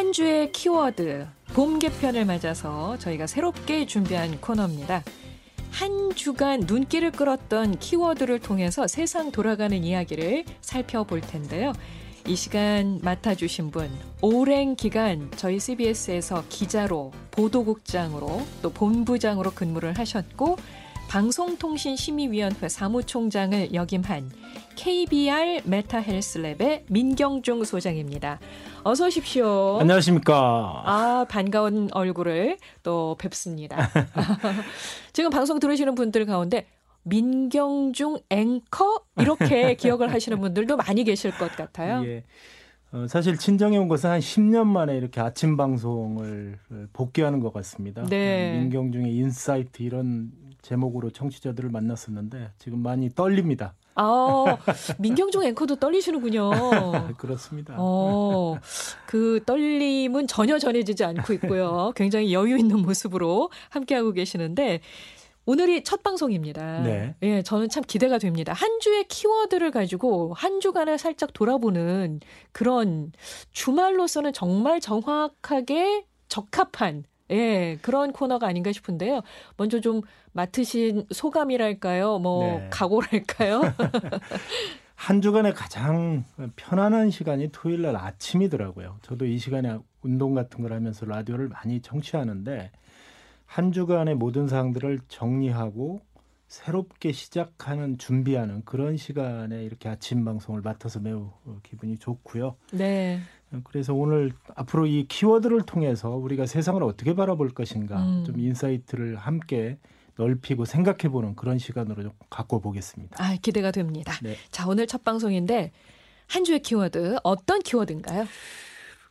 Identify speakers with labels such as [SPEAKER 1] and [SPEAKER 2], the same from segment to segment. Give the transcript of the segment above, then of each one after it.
[SPEAKER 1] 한 주의 키워드 봄 개편을 맞아서 저희가 새롭게 준비한 코너입니다. 한 주간 눈길을 끌었던 키워드를 통해서 세상 돌아가는 이야기를 살펴볼 텐데요. 이 시간 맡아주신 분, 오랜 기간 저희 CBS에서 기자로, 보도국장으로, 또 본부장으로 근무를 하셨고, 방송통신심의위원회 사무총장을 역임한 KBR 메타헬스랩의 민경중 소장입니다. 어서 오십시오.
[SPEAKER 2] 안녕하십니까.
[SPEAKER 1] 아, 반가운 얼굴을 또 뵙습니다. 지금 방송 들으시는 분들 가운데 민경중 앵커 이렇게 기억을 하시는 분들도 많이 계실 것 같아요.
[SPEAKER 2] 예. 어, 사실 친정에 온 것은 한 10년 만에 이렇게 아침 방송을 복귀하는 것 같습니다.
[SPEAKER 1] 네.
[SPEAKER 2] 민경중의 insight 이런 제목으로 청취자들을 만났었는데 지금 많이 떨립니다.
[SPEAKER 1] 아, 민경중 앵커도 떨리시는군요.
[SPEAKER 2] 그렇습니다.
[SPEAKER 1] 어, 그 떨림은 전혀 전해지지 않고 있고요. 굉장히 여유 있는 모습으로 함께하고 계시는데 오늘이 첫 방송입니다.
[SPEAKER 2] 네.
[SPEAKER 1] 예, 저는 참 기대가 됩니다. 한 주의 키워드를 가지고 한 주간을 살짝 돌아보는 그런 주말로서는 정말 정확하게 적합한 예, 그런 코너가 아닌가 싶은데요. 먼저 좀 맡으신 소감이랄까요? 뭐,
[SPEAKER 2] 네.
[SPEAKER 1] 각오랄까요?
[SPEAKER 2] 한 주간에 가장 편안한 시간이 토요일 날 아침이더라고요. 저도 이 시간에 운동 같은 걸 하면서 라디오를 많이 청취하는데 한 주간의 모든 사항들을 정리하고 새롭게 시작하는 준비하는 그런 시간에 이렇게 아침 방송을 맡아서 매우 기분이 좋고요.
[SPEAKER 1] 네.
[SPEAKER 2] 그래서 오늘 앞으로 이 키워드를 통해서 우리가 세상을 어떻게 바라볼 것인가
[SPEAKER 1] 음.
[SPEAKER 2] 좀 insight를 함께 넓히고 생각해보는 그런 시간으로 좀 갖고 보겠습니다.
[SPEAKER 1] 아, 기대가 됩니다.
[SPEAKER 2] 네.
[SPEAKER 1] 자, 오늘 첫 방송인데 한 주의 키워드 어떤 키워드인가요?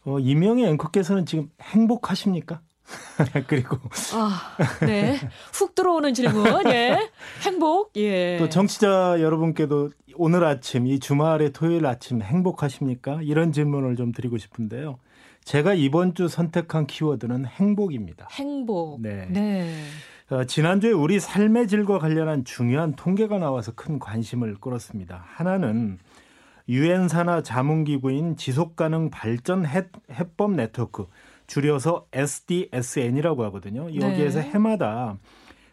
[SPEAKER 2] 어, 이명희 앵커께서는 지금 행복하십니까? 그리고
[SPEAKER 1] 아, 네. 훅 들어오는 질문. 예. 행복. 예.
[SPEAKER 2] 또 정치자 여러분께도 오늘 아침 이 주말의 토요일 아침 행복하십니까? 이런 질문을 좀 드리고 싶은데요. 제가 이번 주 선택한 키워드는 행복입니다.
[SPEAKER 1] 행복.
[SPEAKER 2] 네.
[SPEAKER 1] 네.
[SPEAKER 2] 어, 지난주에 우리 삶의 질과 관련한 중요한 통계가 나와서 큰 관심을 끌었습니다. 하나는 유엔 산하 자문기구인 지속가능 발전 해, 해법 네트워크 줄여서 SDSN이라고 하거든요. 여기에서
[SPEAKER 1] 네.
[SPEAKER 2] 해마다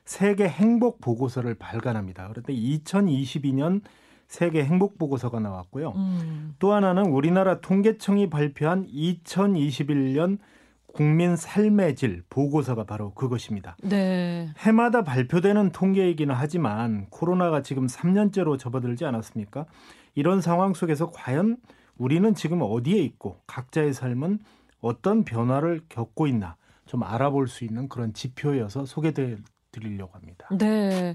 [SPEAKER 2] 세계 행복 보고서를 발간합니다. 그런데 2022년 세계 행복 보고서가 나왔고요.
[SPEAKER 1] 음.
[SPEAKER 2] 또 하나는 우리나라 통계청이 발표한 2021년 국민 삶의 질 보고서가 바로 그것입니다.
[SPEAKER 1] 네.
[SPEAKER 2] 해마다 발표되는 통계이기는 하지만 코로나가 지금 3년째로 접어들지 않았습니까? 이런 상황 속에서 과연 우리는 지금 어디에 있고 각자의 삶은 어떤 변화를 겪고 있나 좀 알아볼 수 있는 그런 지표여서 소개해 드리려고 합니다.
[SPEAKER 1] 네.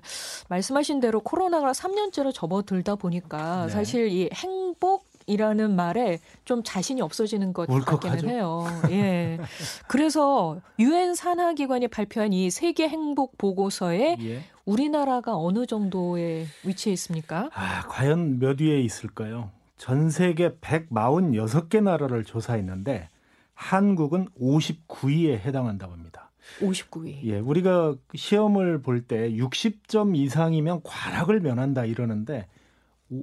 [SPEAKER 1] 말씀하신 대로 코로나가 3년째로 접어들다 보니까
[SPEAKER 2] 네.
[SPEAKER 1] 사실 이 행복 이라는 말에 좀 자신이 없어지는 것
[SPEAKER 2] 울컥하죠.
[SPEAKER 1] 같기는 해요. 예. 그래서 유엔 산하 기관이 발표한 이 세계 행복 보고서에
[SPEAKER 2] 예.
[SPEAKER 1] 우리나라가 어느 정도에 위치해 있습니까?
[SPEAKER 2] 아, 과연 몇 위에 있을까요? 전 세계 146개 나라를 조사했는데 한국은 59위에 해당한다고 합니다.
[SPEAKER 1] 59위.
[SPEAKER 2] 예, 우리가 시험을 볼 때 60점 이상이면 과락을 면한다 이러는데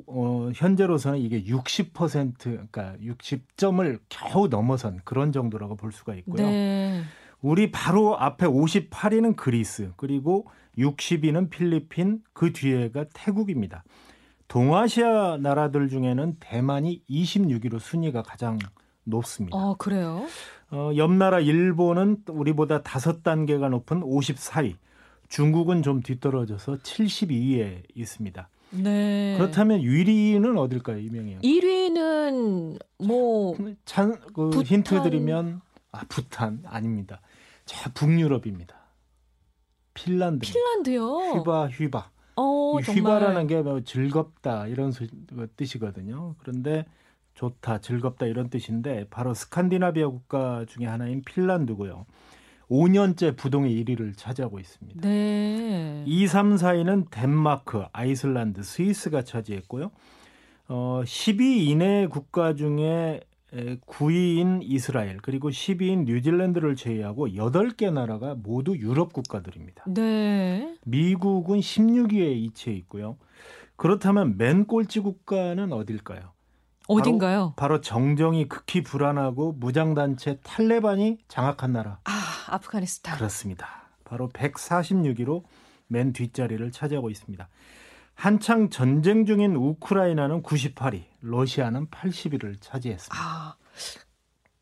[SPEAKER 2] 어, 현재로서는 이게 60% 그러니까 60점을 겨우 넘어선 그런 정도라고 볼 수가 있고요.
[SPEAKER 1] 네.
[SPEAKER 2] 우리 바로 앞에 58위는 그리스, 그리고 60위는 필리핀, 그 뒤에가 태국입니다. 동아시아 나라들 중에는 대만이 26위로 순위가 가장 높습니다.
[SPEAKER 1] 어, 그래요?
[SPEAKER 2] 어, 옆 나라 일본은 우리보다 다섯 단계가 높은 54위, 중국은 좀 뒤떨어져서 72위에 있습니다.
[SPEAKER 1] 네.
[SPEAKER 2] 그렇다면 1위는 어딜까요, 이명희?
[SPEAKER 1] 1위는 뭐
[SPEAKER 2] 찬, 그
[SPEAKER 1] 부탄.
[SPEAKER 2] 힌트 드리면 아 부탄 아닙니다. 저 북유럽입니다. 핀란드.
[SPEAKER 1] 핀란드요.
[SPEAKER 2] 휘바 휘바.
[SPEAKER 1] 어.
[SPEAKER 2] 휘바라는 게 뭐 즐겁다 이런 소- 그 뜻이거든요. 그런데 좋다, 즐겁다 이런 뜻인데 바로 스칸디나비아 국가 중에 하나인 핀란드고요. 5년째 부동의 1위를 차지하고 있습니다.
[SPEAKER 1] 네.
[SPEAKER 2] 2, 3, 4위는 덴마크, 아이슬란드, 스위스가 차지했고요. 어, 10위 이내 국가 중에 9위인 이스라엘 그리고 10위인 뉴질랜드를 제외하고 8개 나라가 모두 유럽 국가들입니다.
[SPEAKER 1] 네.
[SPEAKER 2] 미국은 16위에 위치해 있고요. 그렇다면 맨 꼴찌 국가는 어딜까요?
[SPEAKER 1] 어딘가요?
[SPEAKER 2] 바로, 바로 정정이 극히 불안하고 무장단체 탈레반이 장악한 나라.
[SPEAKER 1] 아, 아프가니스탄.
[SPEAKER 2] 그렇습니다. 바로 146위로 맨 뒷자리를 차지하고 있습니다. 한창 전쟁 중인 우크라이나는 98위, 러시아는 80위를 차지했습니다.
[SPEAKER 1] 아,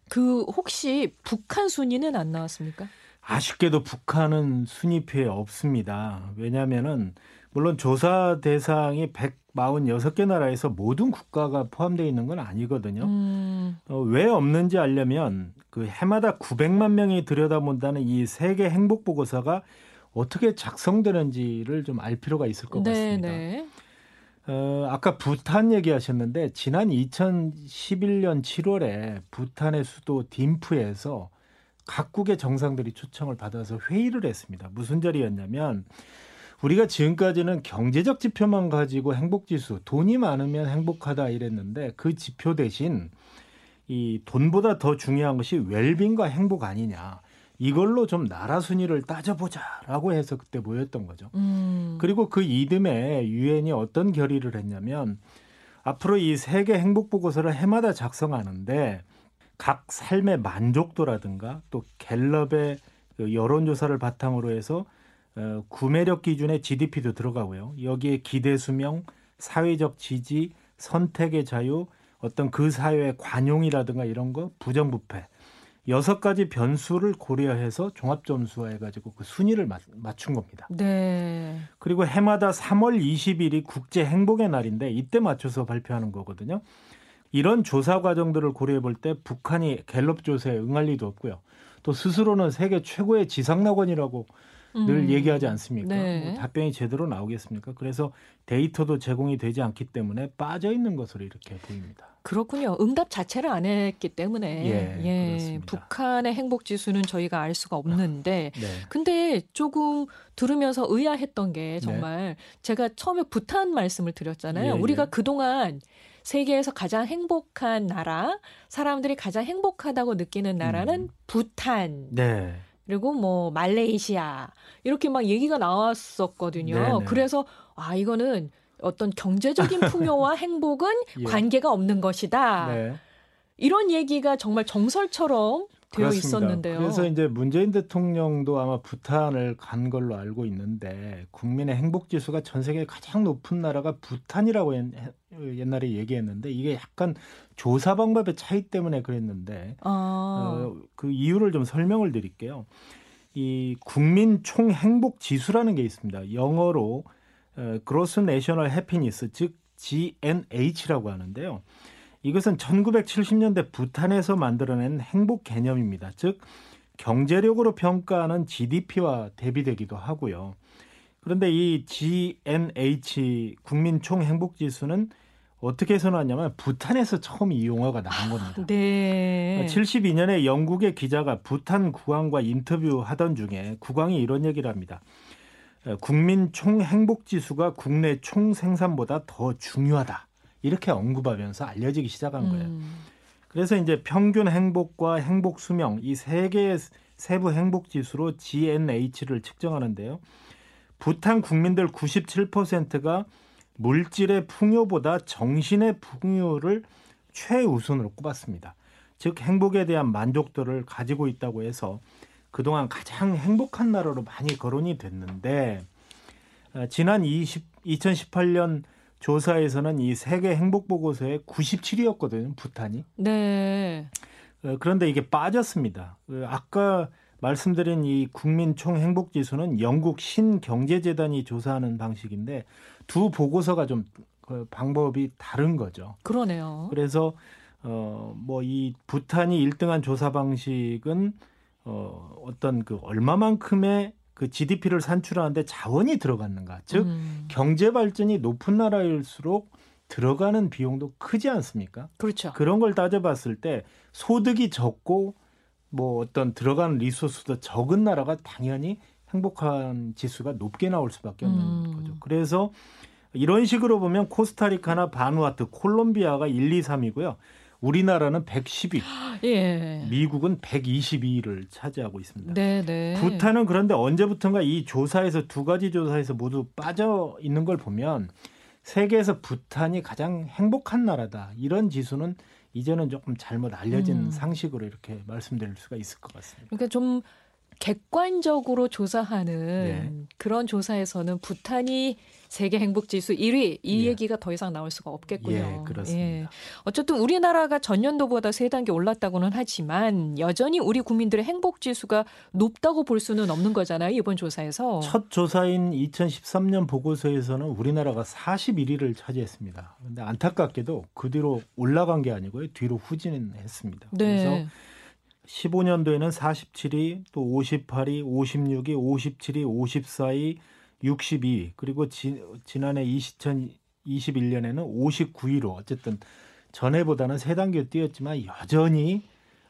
[SPEAKER 1] 그 혹시 북한 순위는 안 나왔습니까?
[SPEAKER 2] 아쉽게도 북한은 순위표에 없습니다. 왜냐하면은 물론 조사 대상이 146개 나라에서 모든 국가가 포함되어 있는 건 아니거든요.
[SPEAKER 1] 음,
[SPEAKER 2] 어, 왜 없는지 알려면 그 해마다 900만 명이 들여다본다는 이 세계 행복 보고서가 어떻게 작성되는지를 좀 알 필요가 있을 것
[SPEAKER 1] 네,
[SPEAKER 2] 같습니다.
[SPEAKER 1] 네.
[SPEAKER 2] 어, 아까 부탄 얘기하셨는데 지난 2011년 7월에 부탄의 수도 딤프에서 각국의 정상들이 초청을 받아서 회의를 했습니다. 무슨 자리였냐면 우리가 지금까지는 경제적 지표만 가지고 행복 지수, 돈이 많으면 행복하다 이랬는데 그 지표 대신 이 돈보다 더 중요한 것이 웰빙과 행복 아니냐. 이걸로 좀 나라 순위를 따져보자라고 해서 그때 모였던 거죠.
[SPEAKER 1] 음,
[SPEAKER 2] 그리고 그 이듬해 유엔이 어떤 결의를 했냐면 앞으로 이 세계 행복 보고서를 해마다 작성하는데 각 삶의 만족도라든가 또 갤럽의 그 여론조사를 바탕으로 해서 어, 구매력 기준의 GDP도 들어가고요. 여기에 기대 수명, 사회적 지지, 선택의 자유, 어떤 그 사회의 관용이라든가 이런 거, 부정부패 여섯 가지 변수를 고려해서 종합 점수화 해 가지고 그 순위를 맞, 맞춘 겁니다.
[SPEAKER 1] 네.
[SPEAKER 2] 그리고 해마다 3월 20일이 국제 행복의 날인데 이때 맞춰서 발표하는 거거든요. 이런 조사 과정들을 고려해 볼 때 북한이 갤럽 조사에 응할 리도 없고요. 또 스스로는 세계 최고의 지상낙원이라고 늘
[SPEAKER 1] 음,
[SPEAKER 2] 얘기하지 않습니까?
[SPEAKER 1] 네.
[SPEAKER 2] 뭐 답변이 제대로 나오겠습니까? 그래서 데이터도 제공이 되지 않기 때문에 빠져 있는 것으로 이렇게 보입니다.
[SPEAKER 1] 그렇군요. 응답 자체를 안 했기 때문에
[SPEAKER 2] 예, 그렇습니다.
[SPEAKER 1] 북한의 행복 지수는 저희가 알 수가 없는데
[SPEAKER 2] 네.
[SPEAKER 1] 근데 조금 들으면서 의아했던 게 정말 제가 처음에 부탄 말씀을 드렸잖아요.
[SPEAKER 2] 예,
[SPEAKER 1] 우리가
[SPEAKER 2] 예.
[SPEAKER 1] 그동안 세계에서 가장 행복한 나라, 사람들이 가장 행복하다고 느끼는 나라는
[SPEAKER 2] 음.
[SPEAKER 1] 부탄,
[SPEAKER 2] 네.
[SPEAKER 1] 그리고 뭐 말레이시아 이렇게 막 얘기가 나왔었거든요.
[SPEAKER 2] 네네.
[SPEAKER 1] 그래서 아 이거는 어떤 경제적인 풍요와 행복은
[SPEAKER 2] 예.
[SPEAKER 1] 관계가 없는 것이다.
[SPEAKER 2] 네.
[SPEAKER 1] 이런 얘기가 정말 정설처럼 되어
[SPEAKER 2] 그렇습니다.
[SPEAKER 1] 있었는데요.
[SPEAKER 2] 그래서 이제 문재인 대통령도 아마 부탄을 간 걸로 알고 있는데 국민의 행복 지수가 전 세계 가장 높은 나라가 부탄이라고 옛- 옛날에 얘기했는데 이게 약간 조사 방법의 차이 때문에 그랬는데
[SPEAKER 1] 아,
[SPEAKER 2] 어, 그 이유를 좀 설명을 드릴게요. 이 국민 총 행복 지수라는 게 있습니다. 영어로 어, Gross National Happiness 즉 GNH라고 하는데요. 이것은 1970년대 부탄에서 만들어낸 행복 개념입니다. 즉 경제력으로 평가하는 GDP와 대비되기도 하고요. 그런데 이 GNH 국민 총 행복 지수는 어떻게 선언하냐면 부탄에서 처음 이 용어가 나온 겁니다.
[SPEAKER 1] 네.
[SPEAKER 2] 72년에 영국의 기자가 부탄 국왕과 인터뷰하던 중에 국왕이 이런 얘기를 합니다. 에, 국민 총 행복 지수가 국내 총 생산보다 더 중요하다. 이렇게 언급하면서 알려지기 시작한 거예요.
[SPEAKER 1] 음,
[SPEAKER 2] 그래서 이제 평균 행복과 행복 수명 이 세 개의 세부 행복 지수로 GNH를 측정하는데요. 부탄 국민들 97%가 물질의 풍요보다 정신의 풍요를 최우선으로 꼽았습니다. 즉 행복에 대한 만족도를 가지고 있다고 해서 그동안 가장 행복한 나라로 많이 거론이 됐는데 어, 지난 20, 2018년 조사에서는 이 세계 행복 보고서에 97위였거든요. 부탄이.
[SPEAKER 1] 네.
[SPEAKER 2] 어, 그런데 이게 빠졌습니다. 어, 아까 말씀드린 이 국민 총 행복 지수는 영국 신경제재단이 조사하는 방식인데 두 보고서가 좀그 방법이 다른 거죠.
[SPEAKER 1] 그러네요.
[SPEAKER 2] 그래서 어뭐 이 부탄이 1등한 조사 방식은 어 어떤 그 얼마만큼의 그 GDP를 산출하는데 자원이 들어갔는가, 즉
[SPEAKER 1] 음,
[SPEAKER 2] 경제 발전이 높은 나라일수록 들어가는 비용도 크지 않습니까?
[SPEAKER 1] 그렇죠.
[SPEAKER 2] 그런 걸 따져봤을 때 소득이 적고 뭐 어떤 들어가는 리소스도 적은 나라가 당연히 행복한 지수가 높게 나올 수밖에 없는
[SPEAKER 1] 음.
[SPEAKER 2] 거죠. 그래서 이런 식으로 보면 코스타리카나 바누아투, 콜롬비아가 1, 2, 3이고요. 우리나라는 110위,
[SPEAKER 1] 예.
[SPEAKER 2] 미국은 122위를 차지하고 있습니다.
[SPEAKER 1] 네, 네.
[SPEAKER 2] 부탄은 그런데 언제부턴가 이 조사에서 두 가지 조사에서 모두 빠져 있는 걸 보면 세계에서 부탄이 가장 행복한 나라다. 이런 지수는 이제는 조금 잘못 알려진
[SPEAKER 1] 음.
[SPEAKER 2] 상식으로 이렇게 말씀드릴 수가 있을 것 같습니다.
[SPEAKER 1] 그러니까 좀 객관적으로 조사하는
[SPEAKER 2] 네.
[SPEAKER 1] 그런 조사에서는 부탄이 세계 행복 지수 1위 이
[SPEAKER 2] 예.
[SPEAKER 1] 얘기가 더 이상 나올 수가 없겠군요.
[SPEAKER 2] 예, 그렇습니다.
[SPEAKER 1] 예. 어쨌든 우리나라가 전년도보다 세 단계 올랐다고는 하지만 여전히 우리 국민들의 행복 지수가 높다고 볼 수는 없는 거잖아요. 이번 조사에서.
[SPEAKER 2] 첫 조사인 2013년 보고서에서는 우리나라가 41위를 차지했습니다. 그런데 안타깝게도 그 뒤로 올라간 게 아니고요. 뒤로 후진했습니다. 그래서
[SPEAKER 1] 네.
[SPEAKER 2] 15년도에는 47위, 또 58위, 56위, 57위, 54위, 62위, 그리고 지, 지난해 2021년에는 59위로 어쨌든 전에보다는 세 단계 뛰었지만 여전히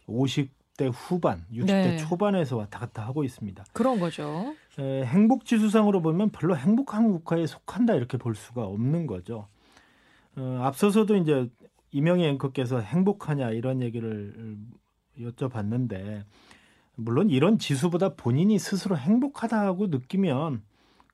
[SPEAKER 2] 50대 후반, 60대
[SPEAKER 1] 네.
[SPEAKER 2] 초반에서 왔다 갔다 하고 있습니다.
[SPEAKER 1] 그런 거죠.
[SPEAKER 2] 에, 행복 지수상으로 보면 별로 행복한 국가에 속한다 이렇게 볼 수가 없는 거죠. 어, 앞서서도 이제 이명희 앵커께서 행복하냐 이런 얘기를 여쭤봤는데 물론 이런 지수보다 본인이 스스로 행복하다고 느끼면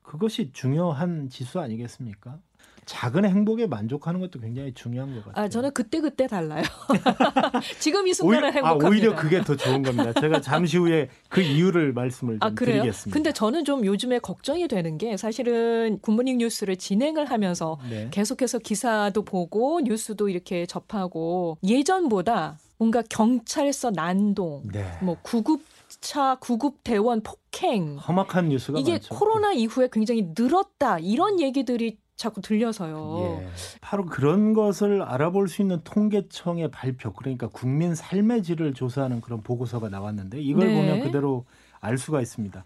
[SPEAKER 2] 그것이 중요한 지수 아니겠습니까? 작은 행복에 만족하는 것도 굉장히 중요한 것 같아요.
[SPEAKER 1] 아, 저는 그때 그때 달라요. 지금 이 순간은
[SPEAKER 2] 오히려, 아,
[SPEAKER 1] 행복합니다.
[SPEAKER 2] 오히려 그게 더 좋은 겁니다. 제가 잠시 후에 그 이유를 말씀을 좀
[SPEAKER 1] 아?
[SPEAKER 2] 드리겠습니다.
[SPEAKER 1] 근데 저는 좀 요즘에 걱정이 되는 게 사실은 굿모닝 뉴스를 진행을 하면서
[SPEAKER 2] 네.
[SPEAKER 1] 계속해서 기사도 보고 뉴스도 이렇게 접하고 예전보다 뭔가 경찰서 난동,
[SPEAKER 2] 네.
[SPEAKER 1] 뭐 구급 차 구급 대원 폭행
[SPEAKER 2] 험악한 뉴스가
[SPEAKER 1] 이게
[SPEAKER 2] 많죠.
[SPEAKER 1] 코로나 이후에 굉장히 늘었다 이런 얘기들이 자꾸 들려서요.
[SPEAKER 2] 예. 바로 그런 것을 알아볼 수 있는 통계청의 발표, 그러니까 국민 삶의 질을 조사하는 그런 보고서가 나왔는데 이걸
[SPEAKER 1] 네.
[SPEAKER 2] 보면 그대로 알 수가 있습니다.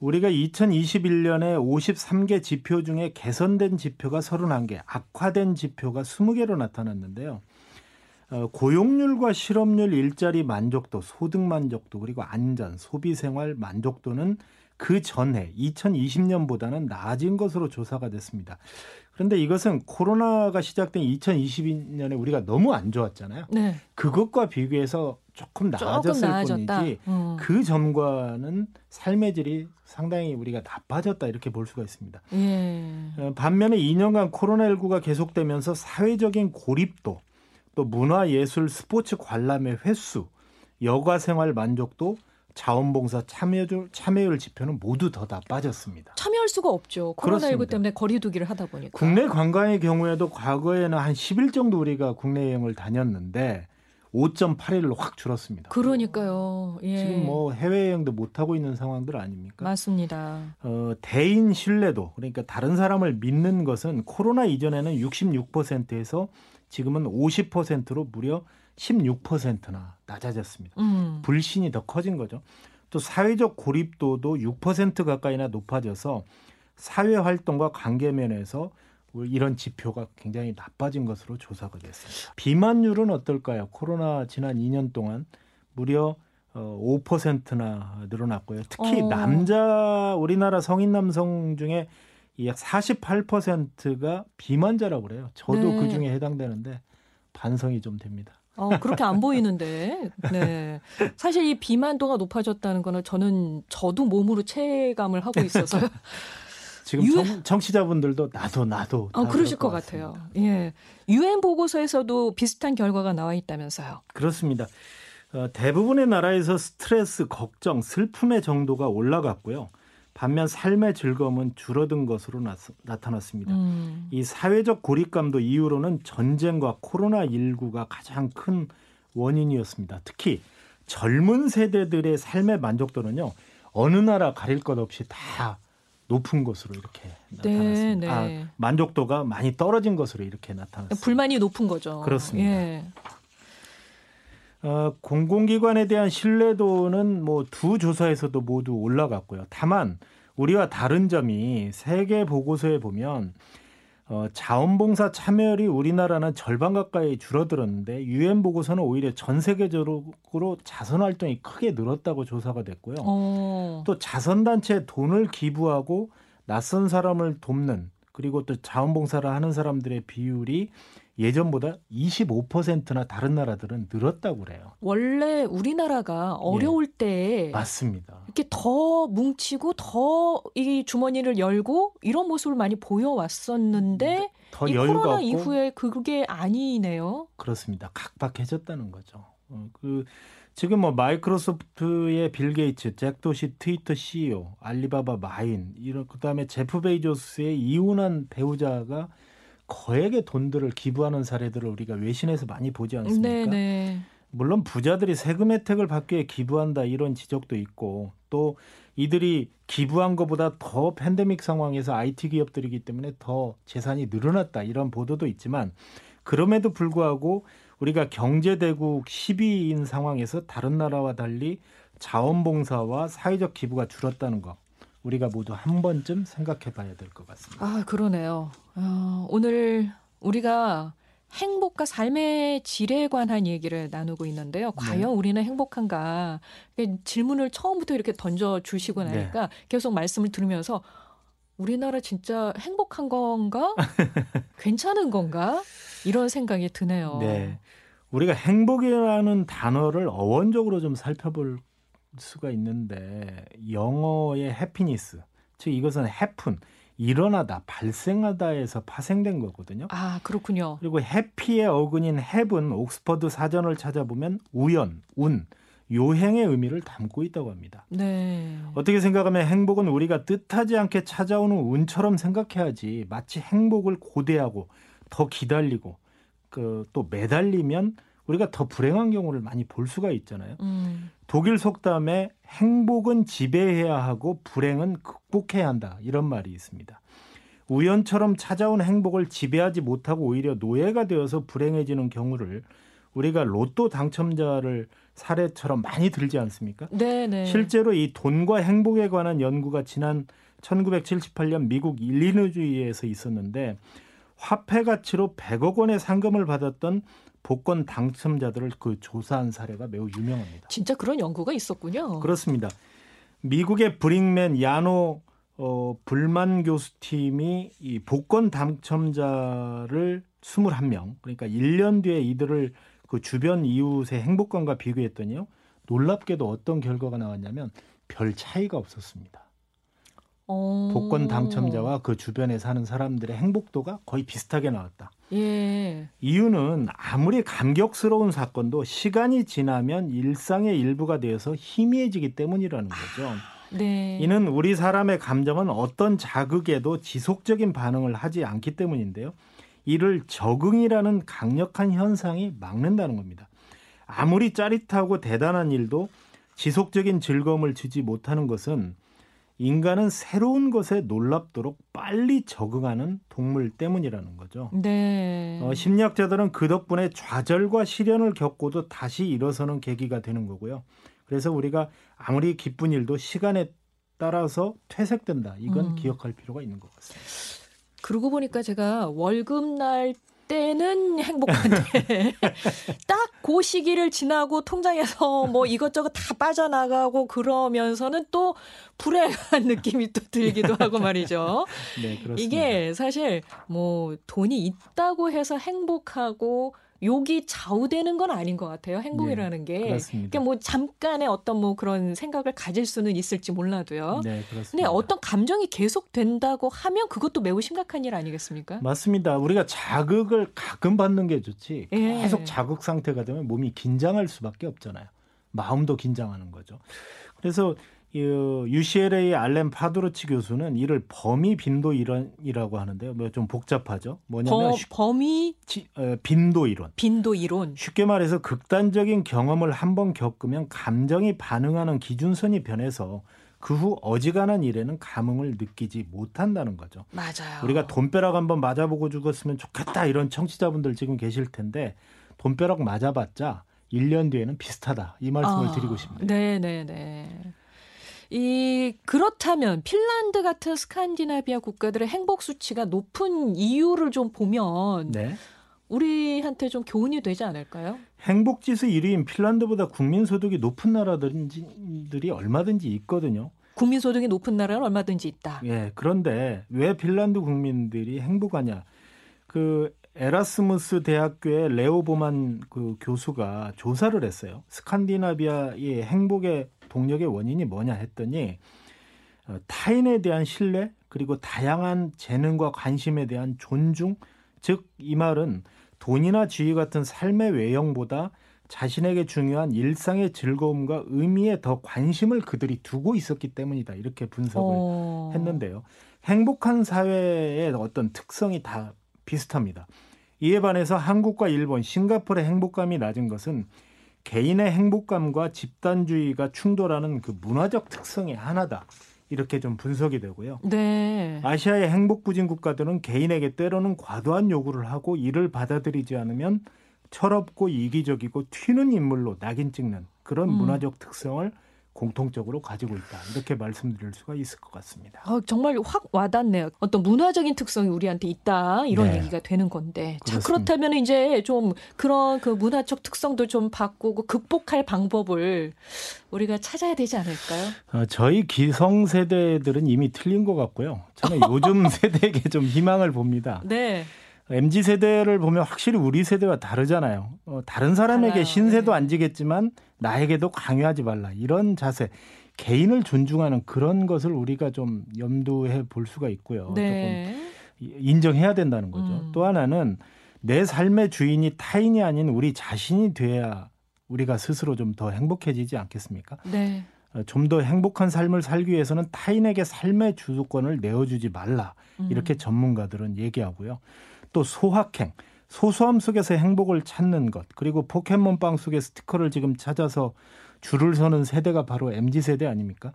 [SPEAKER 2] 우리가 2021년에 53개 지표 중에 개선된 지표가 31개, 악화된 지표가 20개로 나타났는데요. 어, 고용률과 실업률, 일자리 만족도, 소득 만족도, 그리고 안전, 소비 생활 만족도는 그 전해 2020년보다는 나아진 것으로 조사가 됐습니다. 그런데 이것은 코로나가 시작된 2022년에 우리가 너무 안 좋았잖아요.
[SPEAKER 1] 네,
[SPEAKER 2] 그것과 비교해서 조금
[SPEAKER 1] 조금
[SPEAKER 2] 나아졌을
[SPEAKER 1] 나아졌다.
[SPEAKER 2] 뿐이지
[SPEAKER 1] 음.
[SPEAKER 2] 그 전과는 삶의 질이 상당히 우리가 나빠졌다 이렇게 볼 수가 있습니다.
[SPEAKER 1] 예.
[SPEAKER 2] 어, 반면에 2년간 코로나19가 계속되면서 사회적인 고립도, 또 문화 예술 스포츠 관람의 횟수, 여가 생활 만족도, 자원봉사 참여율, 참여율 지표는 모두 더 나빠졌습니다.
[SPEAKER 1] 참여할 수가 없죠. 코로나19
[SPEAKER 2] 그렇습니다.
[SPEAKER 1] 때문에 거리두기를 하다 보니까.
[SPEAKER 2] 국내 관광의 경우에도 과거에는 한 10일 정도 우리가 국내 여행을 다녔는데 5.8일로 확 줄었습니다.
[SPEAKER 1] 그러니까요. 예.
[SPEAKER 2] 지금 뭐 해외 여행도 못 하고 있는 상황들 아닙니까?
[SPEAKER 1] 맞습니다.
[SPEAKER 2] 어, 대인 신뢰도 그러니까 다른 사람을 믿는 것은 코로나 이전에는 66%에서 지금은 50%로 무려 16%나 낮아졌습니다.
[SPEAKER 1] 음.
[SPEAKER 2] 불신이 더 커진 거죠. 또 사회적 고립도도 6% 가까이나 높아져서 사회 활동과 관계 면에서 이런 지표가 굉장히 나빠진 것으로 조사가 됐습니다. 비만율은 어떨까요? 코로나 지난 2년 동안 무려 어, 5%나 늘어났고요. 특히
[SPEAKER 1] 어.
[SPEAKER 2] 남자 우리나라 성인 남성 중에 약 48%가 비만자라고 그래요. 저도
[SPEAKER 1] 네.
[SPEAKER 2] 그 중에 해당되는데 반성이 좀 됩니다.
[SPEAKER 1] 어, 그렇게 안 보이는데. 네. 사실 이 비만도가 높아졌다는 거는 저는 저도 몸으로 체감을 하고 있어서요.
[SPEAKER 2] 지금
[SPEAKER 1] 유-
[SPEAKER 2] 청, 청취자분들도 나도 나도
[SPEAKER 1] 어,
[SPEAKER 2] 다
[SPEAKER 1] 그러실 것
[SPEAKER 2] 같습니다.
[SPEAKER 1] 같아요. 예. 유엔 보고서에서도 비슷한 결과가 나와 있다면서요.
[SPEAKER 2] 그렇습니다. 어, 대부분의 나라에서 스트레스, 걱정, 슬픔의 정도가 올라갔고요. 반면 삶의 즐거움은 줄어든 것으로 나, 타났습니다
[SPEAKER 1] 음.
[SPEAKER 2] 이 사회적 고립감도 이유로는 전쟁과 코로나 19가 가장 큰 원인이었습니다. 특히 젊은 세대들의 삶의 만족도는요 어느 나라 가릴 것 없이 다 높은 것으로 이렇게 나타났습니다.
[SPEAKER 1] 네.
[SPEAKER 2] 아, 만족도가 많이 떨어진 것으로 이렇게 나타났습니다.
[SPEAKER 1] 불만이 높은 거죠.
[SPEAKER 2] 그렇습니다.
[SPEAKER 1] 예.
[SPEAKER 2] 어, 공공기관에 대한 신뢰도는 뭐 두 조사에서도 모두 올라갔고요. 다만 우리와 다른 점이 세계 보고서에 보면 어, 자원봉사 참여율이 우리나라는 절반 가까이 줄어들었는데 유엔 보고서는 오히려 전 세계적으로 자선 활동이 크게 늘었다고 조사가 됐고요.
[SPEAKER 1] 어.
[SPEAKER 2] 또 자선 단체에 돈을 기부하고 낯선 사람을 돕는 그리고 또 자원봉사를 하는 사람들의 비율이 예전보다 25%나 다른 나라들은 늘었다고 그래요.
[SPEAKER 1] 원래 우리나라가 어려울
[SPEAKER 2] 예.
[SPEAKER 1] 때
[SPEAKER 2] 맞습니다.
[SPEAKER 1] 이렇게 더 뭉치고 더 이 주머니를 열고 이런 모습을 많이 보여왔었는데
[SPEAKER 2] 더
[SPEAKER 1] 이 코로나
[SPEAKER 2] 없고
[SPEAKER 1] 이후에 그게 아니네요.
[SPEAKER 2] 그렇습니다. 각박해졌다는 거죠. 어, 그 지금 뭐 마이크로소프트의 빌 게이츠, 잭 도시 트위터 CEO, 알리바바 마윈 이런 그다음에 제프 베이조스의 이혼한 배우자가 거액의 돈들을 기부하는 사례들을 우리가 외신에서 많이 보지 않습니까?
[SPEAKER 1] 네, 네.
[SPEAKER 2] 물론 부자들이 세금 혜택을 받기 위해 기부한다 이런 지적도 있고 또 이들이 기부한 것보다 더 팬데믹 상황에서 IT 기업들이기 때문에 더 재산이 늘어났다 이런 보도도 있지만 그럼에도 불구하고 우리가 경제대국 10위인 상황에서 다른 나라와 달리 자원봉사와 사회적 기부가 줄었다는 거 우리가 모두 한 번쯤 생각해 봐야 될 것 같습니다.
[SPEAKER 1] 아, 그러네요. 어, 오늘 우리가 행복과 삶의 질에 관한 얘기를 나누고 있는데요. 과연
[SPEAKER 2] 네.
[SPEAKER 1] 우리는 행복한가? 질문을 처음부터 이렇게 던져 주시고
[SPEAKER 2] 네.
[SPEAKER 1] 나니까 계속 말씀을 들으면서 우리나라 진짜 행복한 건가? 괜찮은 건가? 이런 생각이 드네요.
[SPEAKER 2] 네. 우리가 행복이라는 단어를 어원적으로 좀 살펴볼 수가 있는데 영어의 해피니스 즉 이것은 해픈 일어나다 발생하다에서 파생된 거거든요.
[SPEAKER 1] 아, 그렇군요.
[SPEAKER 2] 그리고 해피의 어근인 해븐 옥스퍼드 사전을 찾아보면 우연, 운, 요행의 의미를 담고 있다고 합니다.
[SPEAKER 1] 네.
[SPEAKER 2] 어떻게 생각하면 행복은 우리가 뜻하지 않게 찾아오는 운처럼 생각해야지 마치 행복을 고대하고 더 기다리고 그 또 매달리면 우리가 더 불행한 경우를 많이 볼 수가 있잖아요.
[SPEAKER 1] 음.
[SPEAKER 2] 독일 속담에 행복은 지배해야 하고 불행은 극복해야 한다 이런 말이 있습니다. 우연처럼 찾아온 행복을 지배하지 못하고 오히려 노예가 되어서 불행해지는 경우를 우리가 로또 당첨자를 사례처럼 많이 들지 않습니까?
[SPEAKER 1] 네, 네.
[SPEAKER 2] 실제로 이 돈과 행복에 관한 연구가 지난 1978년 미국 일리노주에서 있었는데 화폐 가치로 100억 원의 상금을 받았던 복권 당첨자들을 그 조사한 사례가 매우 유명합니다.
[SPEAKER 1] 진짜 그런 연구가 있었군요.
[SPEAKER 2] 그렇습니다. 미국의 브링맨 야노 어, 불만 교수팀이 이 복권 당첨자를 21명, 그러니까 1년 뒤에 이들을 그 주변 이웃의 행복감과 비교했더니요. 놀랍게도 어떤 결과가 나왔냐면 별 차이가 없었습니다.
[SPEAKER 1] 어.
[SPEAKER 2] 복권 당첨자와 그 주변에 사는 사람들의 행복도가 거의 비슷하게 나왔다.
[SPEAKER 1] 예.
[SPEAKER 2] 이유는 아무리 감격스러운 사건도 시간이 지나면 일상의 일부가 되어서 희미해지기 때문이라는 거죠.
[SPEAKER 1] 네.
[SPEAKER 2] 이는 우리 사람의 감정은 어떤 자극에도 지속적인 반응을 하지 않기 때문인데요. 이를 적응이라는 강력한 현상이 막는다는 겁니다. 아무리 짜릿하고 대단한 일도 지속적인 즐거움을 주지 못하는 것은 인간은 새로운 것에 놀랍도록 빨리 적응하는 동물 때문이라는 거죠.
[SPEAKER 1] 네.
[SPEAKER 2] 어, 심리학자들은 그 덕분에 좌절과 시련을 겪고도 다시 일어서는 계기가 되는 거고요. 그래서 우리가 아무리 기쁜 일도 시간에 따라서 퇴색된다. 이건
[SPEAKER 1] 음.
[SPEAKER 2] 기억할 필요가 있는 것 같습니다.
[SPEAKER 1] 그러고 보니까 제가 월급 날 때는 행복한데 딱 그 시기를 지나고 통장에서 뭐 이것저것 다 빠져나가고 그러면서는 또 불행한 느낌이 또 들기도 하고 말이죠.
[SPEAKER 2] 네, 그렇습니다.
[SPEAKER 1] 이게 사실 뭐 돈이 있다고 해서 행복하고 욕이 좌우되는 건 아닌 것 같아요. 행복이라는 게.
[SPEAKER 2] 네, 그렇습니다.
[SPEAKER 1] 그러니까 뭐 잠깐의 어떤 뭐 그런 생각을 가질 수는 있을지 몰라도요.
[SPEAKER 2] 네, 그렇습니다.
[SPEAKER 1] 근데 어떤 감정이 계속 된다고 하면 그것도 매우 심각한 일 아니겠습니까?
[SPEAKER 2] 맞습니다. 우리가 자극을 가끔 받는 게 좋지.
[SPEAKER 1] 예.
[SPEAKER 2] 계속 자극 상태가 되면 몸이 긴장할 수밖에 없잖아요. 마음도 긴장하는 거죠. 그래서 이 UCLA 알렌 파도르치 교수는 이를 범위 빈도 이론이라고 하는데요. 뭐 좀 복잡하죠. 뭐냐면
[SPEAKER 1] 버, 범위
[SPEAKER 2] 시- 어, 빈도 이론.
[SPEAKER 1] 빈도 이론.
[SPEAKER 2] 쉽게 말해서 극단적인 경험을 한번 겪으면 감정이 반응하는 기준선이 변해서 그 후 어지간한 일에는 감흥을 느끼지 못한다는 거죠.
[SPEAKER 1] 맞아요.
[SPEAKER 2] 우리가 돈벼락 한번 맞아보고 죽었으면 좋겠다 이런 청취자분들 지금 계실 텐데 돈벼락 맞아봤자 1년 뒤에는 비슷하다 이 말씀을
[SPEAKER 1] 아,
[SPEAKER 2] 드리고 싶네요.
[SPEAKER 1] 네, 네, 네. 이 그렇다면 핀란드 같은 스칸디나비아 국가들의 행복 수치가 높은 이유를 좀 보면
[SPEAKER 2] 네.
[SPEAKER 1] 우리한테 좀 교훈이 되지 않을까요?
[SPEAKER 2] 행복지수 1위인 핀란드보다 국민소득이 높은 나라들이 얼마든지 있거든요.
[SPEAKER 1] 국민소득이 높은 나라는 얼마든지 있다.
[SPEAKER 2] 예, 그런데 왜 핀란드 국민들이 행복하냐? 그 에라스무스 대학교의 레오 보만 그 교수가 조사를 했어요. 스칸디나비아의 행복의 동력의 원인이 뭐냐 했더니 어, 타인에 대한 신뢰 그리고 다양한 재능과 관심에 대한 존중 즉 이 말은 돈이나 지위 같은 삶의 외형보다 자신에게 중요한 일상의 즐거움과 의미에 더 관심을 그들이 두고 있었기 때문이다. 이렇게 분석을
[SPEAKER 1] 어.
[SPEAKER 2] 했는데요. 행복한 사회의 어떤 특성이 다 비슷합니다. 이에 반해서 한국과 일본, 싱가포르의 행복감이 낮은 것은 개인의 행복감과 집단주의가 충돌하는 그 문화적 특성의 하나다. 이렇게 좀 분석이 되고요.
[SPEAKER 1] 네.
[SPEAKER 2] 아시아의 행복 부진 국가들은 개인에게 때로는 과도한 요구를 하고 이를 받아들이지 않으면 철없고 이기적이고 튀는 인물로 낙인 찍는 그런
[SPEAKER 1] 음.
[SPEAKER 2] 문화적 특성을 공통적으로 가지고 있다. 이렇게 말씀드릴 수가 있을 것 같습니다.
[SPEAKER 1] 어, 정말 확 와닿네요. 어떤 문화적인 특성이 우리한테 있다 이런
[SPEAKER 2] 네.
[SPEAKER 1] 얘기가 되는 건데. 자
[SPEAKER 2] 그렇습니다.
[SPEAKER 1] 그렇다면 이제 좀 그런 그 문화적 특성도 좀 바꾸고 극복할 방법을 우리가 찾아야 되지 않을까요?
[SPEAKER 2] 어, 저희 기성 세대들은 이미 틀린 것 같고요. 저는 요즘 세대에게 좀 희망을 봅니다.
[SPEAKER 1] 네.
[SPEAKER 2] MZ 세대를 보면 확실히 우리 세대와 다르잖아요. 어, 다른 사람에게. 신세도
[SPEAKER 1] 네.
[SPEAKER 2] 안 지겠지만 나에게도 강요하지 말라 이런 자세, 개인을 존중하는 그런 것을 우리가 좀 염두해 볼 수가 있고요.
[SPEAKER 1] 네.
[SPEAKER 2] 조금 인정해야 된다는 거죠.
[SPEAKER 1] 음.
[SPEAKER 2] 또 하나는 내 삶의 주인이 타인이 아닌 우리 자신이 돼야 우리가 스스로 좀 더 행복해지지 않겠습니까?
[SPEAKER 1] 네.
[SPEAKER 2] 좀더 행복한 삶을 살기 위해서는 타인에게 삶의 주도권을 내어주지 말라.
[SPEAKER 1] 음.
[SPEAKER 2] 이렇게 전문가들은 얘기하고요. 또 소확행, 소소함 속에서 행복을 찾는 것, 그리고 포켓몬빵 속의 스티커를 지금 찾아서 줄을 서는 세대가 바로 MZ 세대 아닙니까?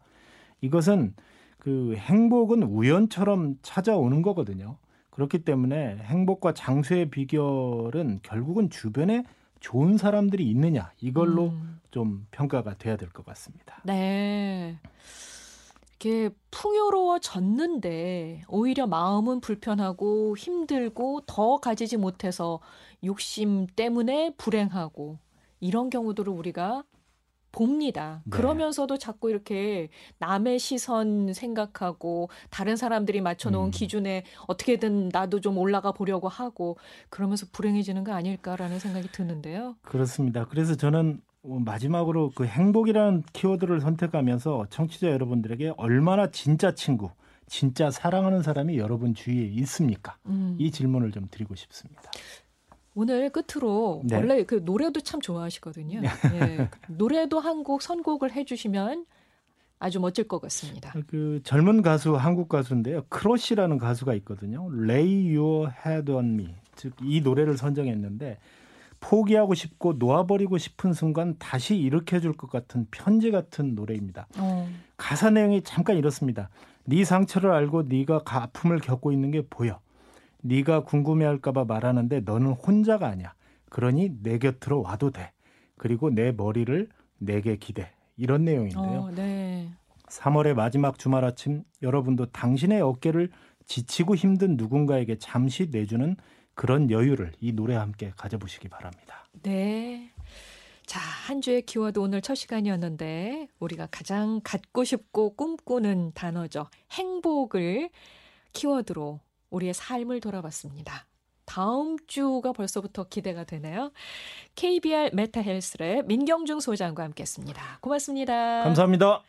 [SPEAKER 2] 이것은 그 행복은 우연처럼 찾아오는 거거든요. 그렇기 때문에 행복과 장수의 비결은 결국은 주변에 좋은 사람들이 있느냐 이걸로
[SPEAKER 1] 음.
[SPEAKER 2] 좀 평가가 돼야 될 것 같습니다.
[SPEAKER 1] 네. 이렇게 풍요로워졌는데 오히려 마음은 불편하고 힘들고 더 가지지 못해서 욕심 때문에 불행하고 이런 경우들을 우리가 봅니다.
[SPEAKER 2] 네.
[SPEAKER 1] 그러면서도 자꾸 이렇게 남의 시선 생각하고 다른 사람들이 맞춰놓은
[SPEAKER 2] 음.
[SPEAKER 1] 기준에 어떻게든 나도 좀 올라가 보려고 하고 그러면서 불행해지는 거 아닐까라는 생각이 드는데요.
[SPEAKER 2] 그렇습니다. 그래서 저는 어, 마지막으로 그 행복이라는 키워드를 선택하면서 청취자 여러분들에게 얼마나 진짜 친구, 진짜 사랑하는 사람이 여러분 주위에 있습니까?
[SPEAKER 1] 음.
[SPEAKER 2] 이 질문을 좀 드리고 싶습니다.
[SPEAKER 1] 오늘 끝으로
[SPEAKER 2] 네.
[SPEAKER 1] 원래 그 노래도 참 좋아하시거든요. 예. 노래도 한 곡 선곡을 해주시면 아주 멋질 것 같습니다.
[SPEAKER 2] 그 젊은 가수 한국 가수인데요. 크러쉬라는 가수가 있거든요. Lay Your Head on Me. 즉 이 노래를 선정했는데 포기하고 싶고 놓아버리고 싶은 순간 다시 일으켜 줄 것 같은 편지 같은 노래입니다.
[SPEAKER 1] 어,
[SPEAKER 2] 가사 내용이 잠깐 이렇습니다. 네 상처를 알고 네가 가- 아픔을 겪고 있는 게 보여. 네가 궁금해할까봐 말하는데 너는 혼자가 아니야. 그러니 내 곁으로 와도 돼. 그리고 내 머리를 내게 기대. 이런 내용인데요.
[SPEAKER 1] 어, 네.
[SPEAKER 2] 3월의 마지막 주말 아침 여러분도 당신의 어깨를 지치고 힘든 누군가에게 잠시 내주는 그런 여유를 이 노래와 함께 가져보시기 바랍니다.
[SPEAKER 1] 네. 자, 한 주의 키워드 오늘 첫 시간이었는데 우리가 가장 갖고 싶고 꿈꾸는 단어죠. 행복을 키워드로 우리의 삶을 돌아봤습니다. 다음 주가 벌써부터 기대가 되네요. KBR 메타헬스의 민경중 소장과 함께했습니다. 고맙습니다.
[SPEAKER 2] 감사합니다.